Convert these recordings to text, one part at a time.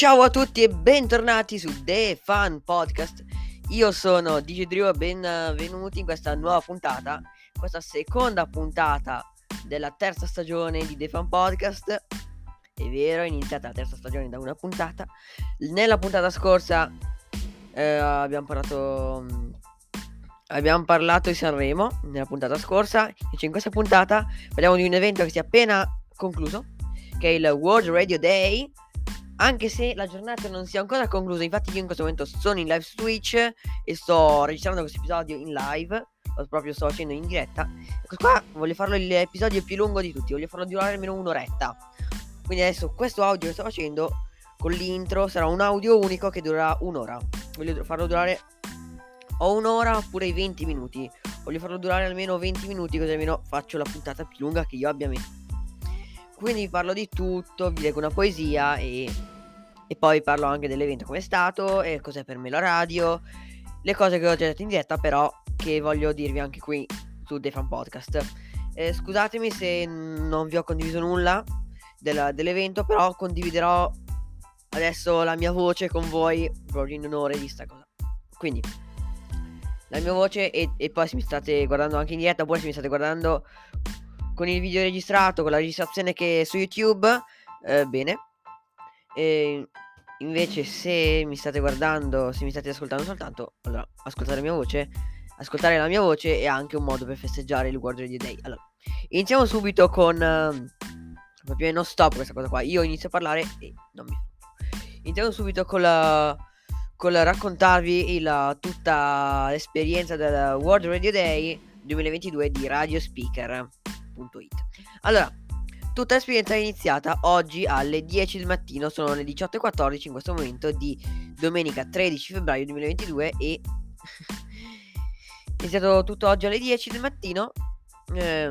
Ciao a tutti e bentornati su The Fun Podcast. Io sono DJ e benvenuti in questa nuova puntata, questa seconda puntata della terza stagione di The Fun Podcast. È vero, è iniziata la terza stagione da una puntata. Nella puntata scorsa eh, abbiamo parlato abbiamo parlato di Sanremo nella puntata scorsa. Invece in questa puntata parliamo di un evento che si è appena concluso, che è il World Radio Day anche se la giornata non sia ancora conclusa, infatti io in questo momento sono in live su Twitch e sto registrando questo episodio in live, lo proprio sto facendo in diretta. Ecco qua voglio farlo l'episodio più lungo di tutti, voglio farlo durare almeno un'oretta. Quindi adesso questo audio che sto facendo con l'intro sarà un audio unico che durerà un'ora. Voglio farlo durare o un'ora oppure i 20 minuti. Voglio farlo durare almeno 20 minuti così almeno faccio la puntata più lunga che io abbia messo. Quindi parlo di tutto, vi leggo una poesia e e poi parlo anche dell'evento come è stato e cos'è per me la radio, le cose che ho già detto in diretta però che voglio dirvi anche qui su The Fan Podcast. Eh, scusatemi se non vi ho condiviso nulla della, dell'evento, però condividerò adesso la mia voce con voi proprio in onore di sta cosa. Quindi la mia voce e, e, poi se mi state guardando anche in diretta oppure se mi state guardando con il video registrato, con la registrazione che è su YouTube, eh, bene. E invece se mi state guardando, se mi state ascoltando soltanto, allora ascoltare la mia voce, ascoltare la mia voce è anche un modo per festeggiare il World Radio Day. Allora, iniziamo subito con uh, proprio non stop questa cosa qua. Io inizio a parlare e non mi Iniziamo subito con la con la raccontarvi il, tutta l'esperienza del World Radio Day 2022 di radiospeaker.it. Allora, Tutta l'esperienza è iniziata oggi alle 10 del mattino, sono le 18.14 in questo momento di domenica 13 febbraio 2022 e è iniziato tutto oggi alle 10 del mattino. Eh,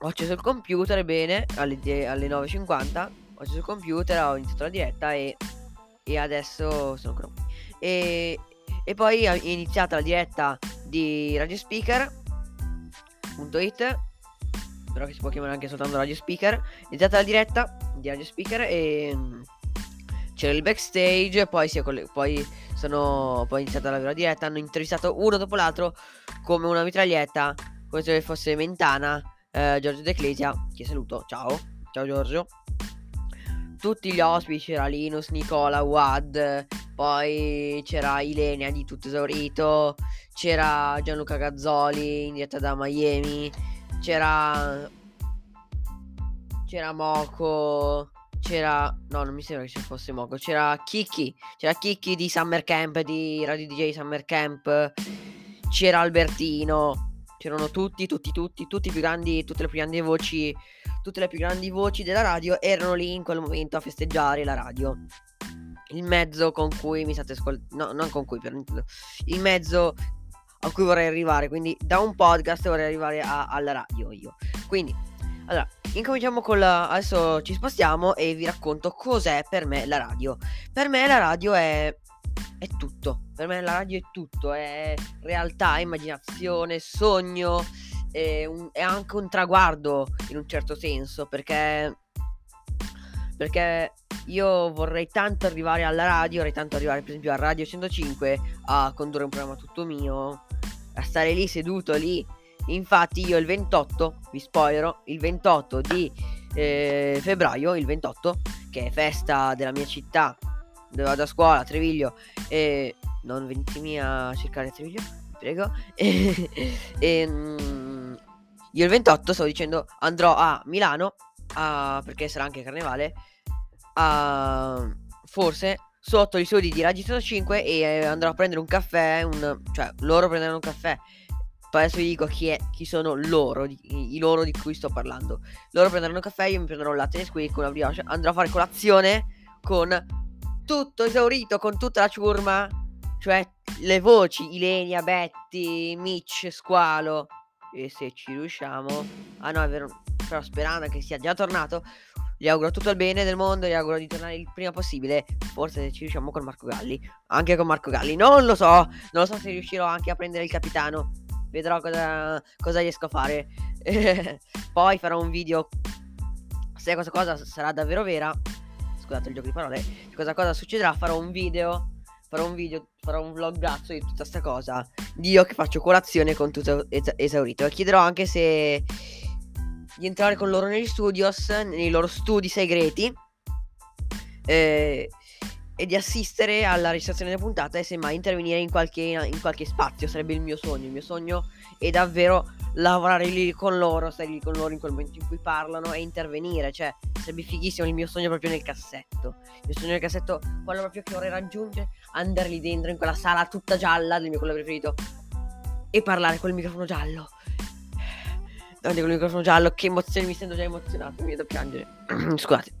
ho acceso il computer, bene, alle, alle 9.50 ho acceso il computer, ho iniziato la diretta e, e adesso sono ancora qui. E, e poi è iniziata la diretta di Radio Speaker.it però che si può chiamare anche soltanto radio speaker. Iniziata la diretta di radio speaker e mm, c'era il backstage, poi, coll- poi sono poi è iniziata la vera diretta, hanno intervistato uno dopo l'altro come una mitraglietta, come se fosse Mentana, eh, Giorgio D'Ecclesia, che saluto, ciao, ciao Giorgio. Tutti gli ospiti, c'era Linus, Nicola, Wad, poi c'era Ilenia di Tutto Esaurito, c'era Gianluca Gazzoli in diretta da Miami, c'era c'era Moco c'era no non mi sembra che ci fosse Moco c'era Kiki c'era Kiki di Summer Camp di Radio DJ Summer Camp c'era Albertino c'erano tutti tutti tutti tutti i più grandi tutte le più grandi voci tutte le più grandi voci della radio erano lì in quel momento a festeggiare la radio. Il mezzo con cui mi state ascoltando no non con cui per il mezzo a cui vorrei arrivare. Quindi da un podcast vorrei arrivare a, alla radio io. Quindi, allora, incominciamo con la... Adesso ci spostiamo e vi racconto cos'è per me la radio. Per me la radio è... È tutto. Per me la radio è tutto. È realtà, immaginazione, sogno. È, un, è anche un traguardo in un certo senso. Perché... Perché io vorrei tanto arrivare alla radio, vorrei tanto arrivare per esempio a Radio 105 a condurre un programma tutto mio, a stare lì seduto lì. Infatti io il 28, vi spoilerò, il 28 di eh, febbraio, il 28, che è festa della mia città, dove vado a scuola, a Treviglio, e non venitemi a cercare Treviglio, vi prego. e, e, mm, io il 28 sto dicendo andrò a Milano, a, perché sarà anche carnevale, a, forse sotto gli studi di Radio 105 e eh, andrò a prendere un caffè, un, cioè loro prenderanno un caffè. Adesso vi dico chi, è, chi sono loro, i, i, loro di cui sto parlando. Loro prenderanno un caffè, io mi prenderò un latte Nesquik, una brioche, andrò a fare colazione con tutto esaurito, con tutta la ciurma, cioè le voci, Ilenia, Betty, Mitch, Squalo. E se ci riusciamo... Ah no, è vero, però sperando che sia già tornato, gli auguro tutto il bene del mondo, gli auguro di tornare il prima possibile. Forse se ci riusciamo con Marco Galli. Anche con Marco Galli. Non lo so. Non lo so se riuscirò anche a prendere il capitano. Vedrò cosa, cosa riesco a fare. Poi farò un video. Se questa cosa sarà davvero vera. scusate il gioco di parole, cosa, cosa succederà, farò un video, farò un video, farò un vlogazzo di tutta questa cosa, di io che faccio colazione con tutto es- esaurito. E chiederò anche se di entrare con loro negli studios, nei loro studi segreti, eh, e di assistere alla registrazione della puntata e semmai intervenire in qualche, in qualche spazio, sarebbe il mio sogno, il mio sogno è davvero lavorare lì con loro, stare lì con loro in quel momento in cui parlano e intervenire. Cioè, sarebbe fighissimo il mio sogno proprio nel cassetto. Il mio sogno nel cassetto, quello proprio che vorrei raggiungere, andare lì dentro in quella sala tutta gialla del mio colore preferito e parlare col microfono giallo. Davanti col microfono giallo, che emozione, mi sento già emozionato, mi vedo piangere. Scusate.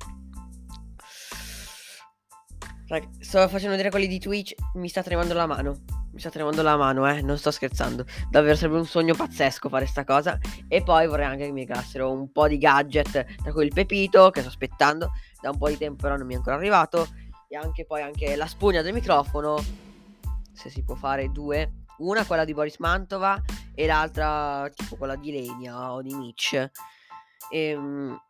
Sto facendo vedere quelli di Twitch, mi sta tremando la mano. Mi sta tremando la mano, eh, non sto scherzando. Davvero sarebbe un sogno pazzesco fare sta cosa. E poi vorrei anche che mi regalassero un po' di gadget, tra cui il pepito, che sto aspettando da un po' di tempo, però non mi è ancora arrivato. E anche poi anche la spugna del microfono, se si può fare due. Una quella di Boris Mantova e l'altra tipo quella di Lenia o di Nietzsche. E, ehm,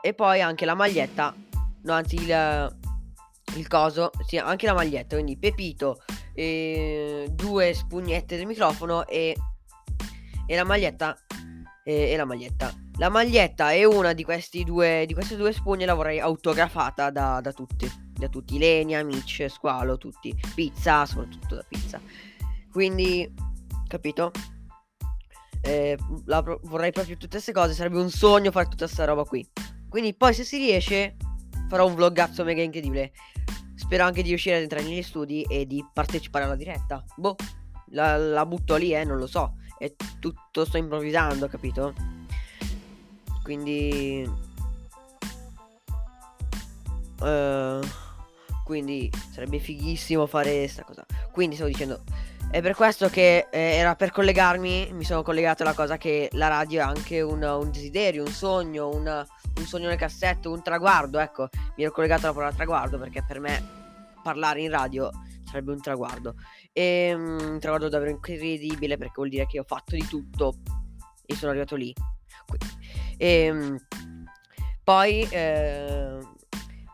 e poi anche la maglietta, no anzi il il coso, sì, anche la maglietta, quindi Pepito, eh, due spugnette del microfono e, e la maglietta e, e, la maglietta. La maglietta e una di, due, di queste due spugne la vorrei autografata da, da tutti, da tutti, Lenia, Mitch, Squalo, tutti, pizza, soprattutto da pizza. Quindi, capito? Eh, la, vorrei proprio tutte queste cose, sarebbe un sogno fare tutta questa roba qui. Quindi poi se si riesce farò un vlogazzo mega incredibile. Spero anche di riuscire ad entrare negli studi e di partecipare alla diretta. Boh, la, la butto lì, eh, non lo so. È tutto sto improvvisando, capito? Quindi... Uh, quindi sarebbe fighissimo fare questa cosa. Quindi stavo dicendo... È per questo che eh, era per collegarmi, mi sono collegato alla cosa che la radio è anche un, un desiderio, un sogno, un, un sogno nel cassetto, un traguardo, ecco, mi ero collegato alla parola traguardo perché per me parlare in radio sarebbe un traguardo. E um, un traguardo davvero incredibile perché vuol dire che ho fatto di tutto e sono arrivato lì. E um, poi eh,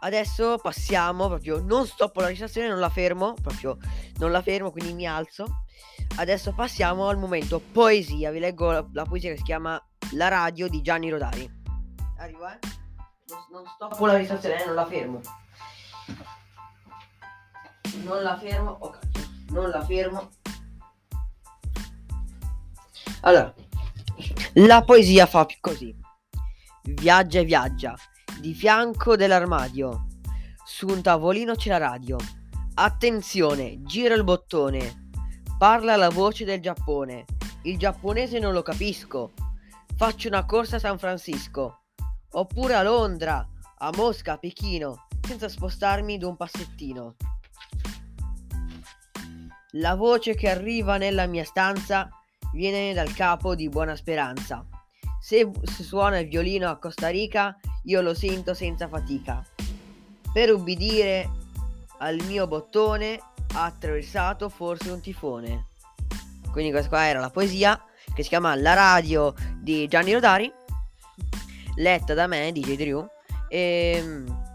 adesso passiamo proprio, non stoppo la registrazione, non la fermo, proprio non la fermo, quindi mi alzo. Adesso passiamo al momento poesia, vi leggo la, la poesia che si chiama La radio di Gianni Rodari. Arrivo, eh? Non, non stoppo la registrazione, eh, non la fermo. Non la fermo. Cazzo. Non la fermo. Allora, la poesia fa così. Viaggia e viaggia. Di fianco dell'armadio. Su un tavolino c'è la radio. Attenzione, gira il bottone. Parla la voce del Giappone. Il giapponese non lo capisco. Faccio una corsa a San Francisco oppure a Londra, a Mosca, a Pechino, senza spostarmi d'un passettino. La voce che arriva nella mia stanza viene dal capo di Buona Speranza. Se suona il violino a Costa Rica, io lo sento senza fatica. Per ubbidire al mio bottone ha attraversato forse un tifone. Quindi questa qua era la poesia che si chiama La radio di Gianni Rodari letta da me, DJ Drew. E, ehm,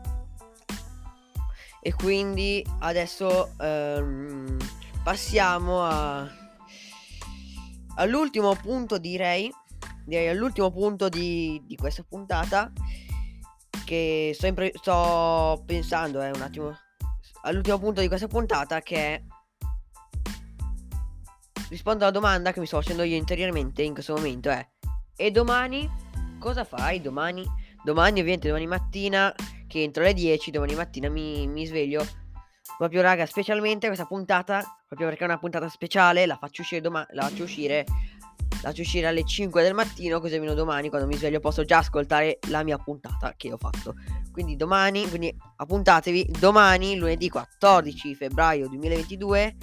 e quindi adesso um, passiamo a, all'ultimo punto, direi. Direi all'ultimo punto di, di questa puntata. Che sto, impre- sto pensando, eh, un attimo. All'ultimo punto di questa puntata che è rispondo alla domanda che mi sto facendo io interiormente in questo momento è e domani cosa fai domani? Domani, ovviamente, domani mattina, che entro le 10, domani mattina mi, mi sveglio. Proprio, raga, specialmente questa puntata, proprio perché è una puntata speciale, la faccio uscire domani, la faccio uscire, la faccio uscire alle 5 del mattino, così almeno domani, quando mi sveglio, posso già ascoltare la mia puntata che ho fatto. Quindi domani, quindi appuntatevi, domani, lunedì 14 febbraio 2022,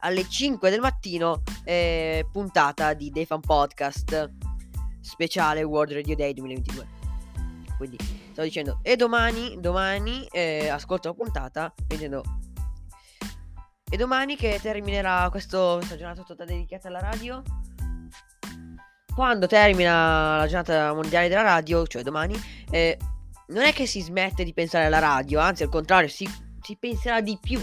alle 5 del mattino, eh, puntata di Day Fan Podcast speciale World Radio Day 2022. Quindi sto dicendo, e domani, domani eh, ascolto la puntata, dicendo, e domani che terminerà questo, questa giornata tutta dedicata alla radio, quando termina la giornata mondiale della radio, cioè domani, eh, non è che si smette di pensare alla radio, anzi al contrario, si, si penserà di più,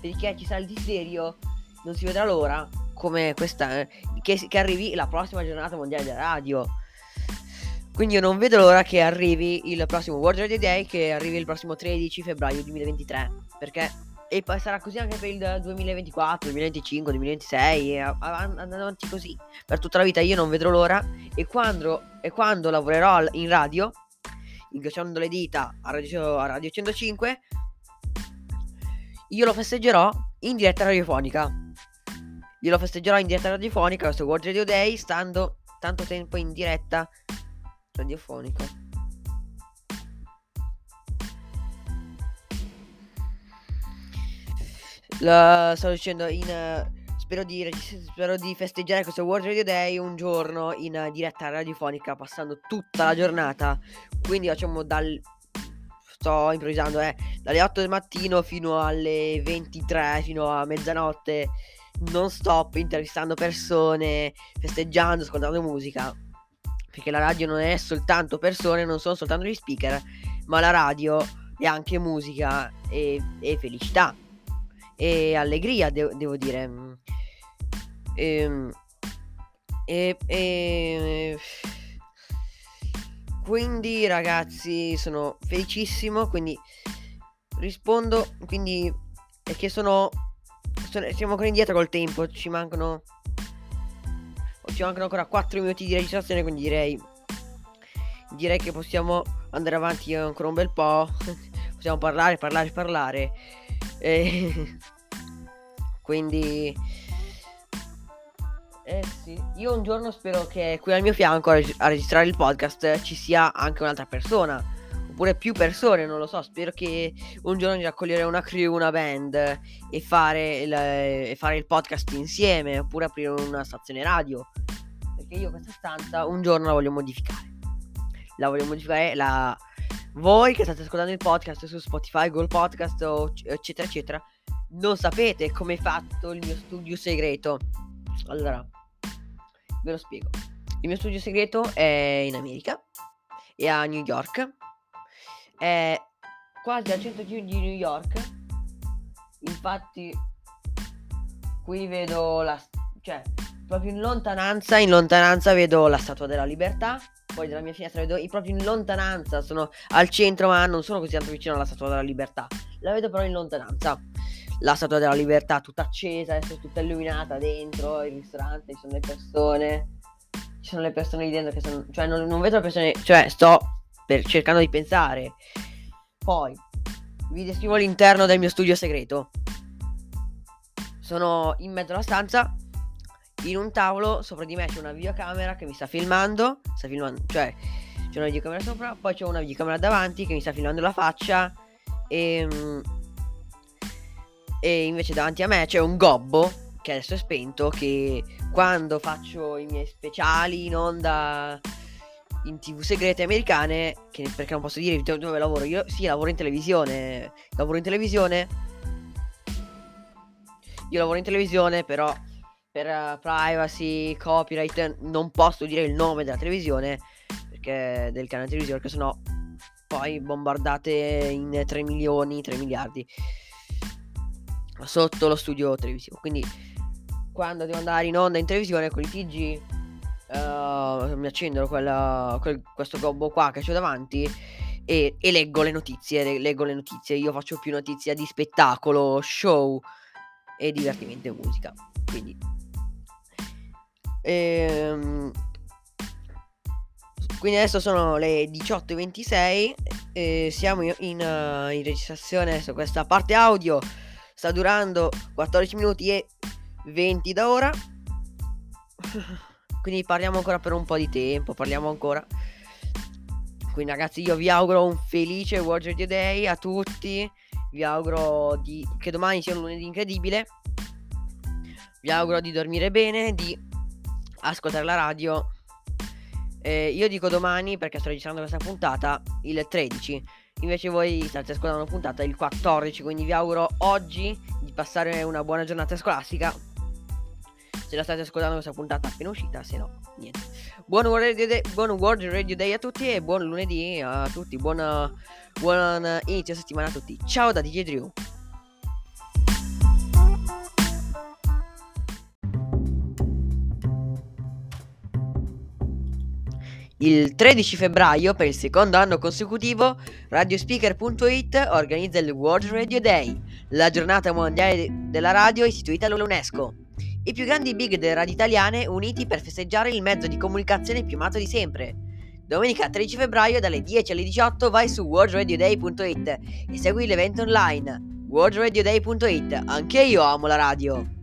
perché ci sarà il desiderio, non si vedrà l'ora, come questa, eh, che, che arrivi la prossima giornata mondiale della radio. Quindi io non vedo l'ora che arrivi il prossimo World Radio Day, che arrivi il prossimo 13 febbraio 2023. Perché e poi sarà così anche per il 2024, 2025, 2026 e andando avanti così per tutta la vita. Io non vedrò l'ora e quando, e quando lavorerò in radio, incrociando le dita a radio, a radio 105, io lo festeggerò in diretta radiofonica. Io lo festeggerò in diretta radiofonica questo World Radio Day stando tanto tempo in diretta radiofonico. La, stavo dicendo in uh, spero, di, spero di festeggiare questo World Radio Day un giorno in diretta radiofonica passando tutta la giornata. Quindi facciamo dal sto improvvisando eh dalle 8 del mattino fino alle 23 fino a mezzanotte non stop intervistando persone festeggiando ascoltando musica. Perché la radio non è soltanto persone, non sono soltanto gli speaker, ma la radio è anche musica e, e felicità e allegria, de- devo dire. E, ehm, e, e, quindi ragazzi sono felicissimo, quindi rispondo, quindi che sono, sono siamo ancora indietro col tempo, ci mancano ci mancano ancora 4 minuti di registrazione, quindi direi direi che possiamo andare avanti ancora un bel po'. possiamo parlare, parlare, parlare. E... quindi eh sì, io un giorno spero che qui al mio fianco a, reg- a registrare il podcast ci sia anche un'altra persona oppure più persone, non lo so. Spero che un giorno di raccogliere una crew, una band e fare, il, e fare il podcast insieme, oppure aprire una stazione radio. Perché io questa stanza un giorno la voglio modificare. La voglio modificare. La... Voi che state ascoltando il podcast su Spotify, Google Podcast, eccetera, eccetera, non sapete come è fatto il mio studio segreto. Allora, ve lo spiego. Il mio studio segreto è in America, è a New York è quasi al centro di New York. Infatti, qui vedo la. cioè, proprio in lontananza, in lontananza vedo la Statua della Libertà. Poi dalla mia finestra vedo proprio in lontananza, sono al centro, ma non sono così tanto vicino alla Statua della Libertà. La vedo però in lontananza. La Statua della Libertà tutta accesa, tutta illuminata dentro, il ristorante, ci sono le persone. Ci sono le persone lì dentro che sono. Cioè, non, non vedo le persone. Cioè, sto per, cercando di pensare. Poi vi descrivo l'interno del mio studio segreto. Sono in mezzo alla stanza. In un tavolo sopra di me c'è una videocamera che mi sta filmando. Sta filmando, cioè c'è una videocamera sopra. Poi c'è una videocamera davanti che mi sta filmando la faccia. E, ehm, e invece davanti a me c'è un gobbo che adesso è spento. Che quando faccio i miei speciali in onda in tv segrete americane, che, perché non posso dire dove lavoro io, sì, lavoro in televisione, lavoro in televisione, io lavoro in televisione, però per uh, privacy, copyright, non posso dire il nome della televisione, perché del canale televisione, perché sennò poi bombardate in 3 milioni, 3 miliardi sotto lo studio televisivo. Quindi quando devo andare in onda in televisione con i TG uh, mi accendo quella, quel, questo gobbo qua che ho davanti e, e, leggo le notizie, leggo le notizie, io faccio più notizie di spettacolo, show e divertimento e musica. Quindi ehm, quindi adesso sono le 18.26 e siamo in, in, uh, in registrazione su questa parte audio. Sta durando 14 minuti e 20 da ora. Quindi parliamo ancora per un po' di tempo, parliamo ancora. Quindi ragazzi io vi auguro un felice Radio Day a tutti. Vi auguro di... che domani sia un lunedì incredibile. Vi auguro di dormire bene, di ascoltare la radio. Eh, io dico domani perché sto registrando questa puntata il 13. Invece voi state ascoltando una puntata il 14. Quindi vi auguro oggi di passare una buona giornata scolastica se la state ascoltando questa puntata appena uscita, se no, niente. Buon World, Radio Day, buon World Radio Day a tutti e buon lunedì a tutti. Buona, buon inizio settimana a tutti. Ciao da DJ Drew. Il 13 febbraio, per il secondo anno consecutivo, Radiospeaker.it organizza il World Radio Day, la giornata mondiale della radio istituita dall'UNESCO. I più grandi big delle radio italiane uniti per festeggiare il mezzo di comunicazione più amato di sempre. Domenica 13 febbraio dalle 10 alle 18 vai su worldradioday.it e segui l'evento online. worldradioday.it Anche io amo la radio.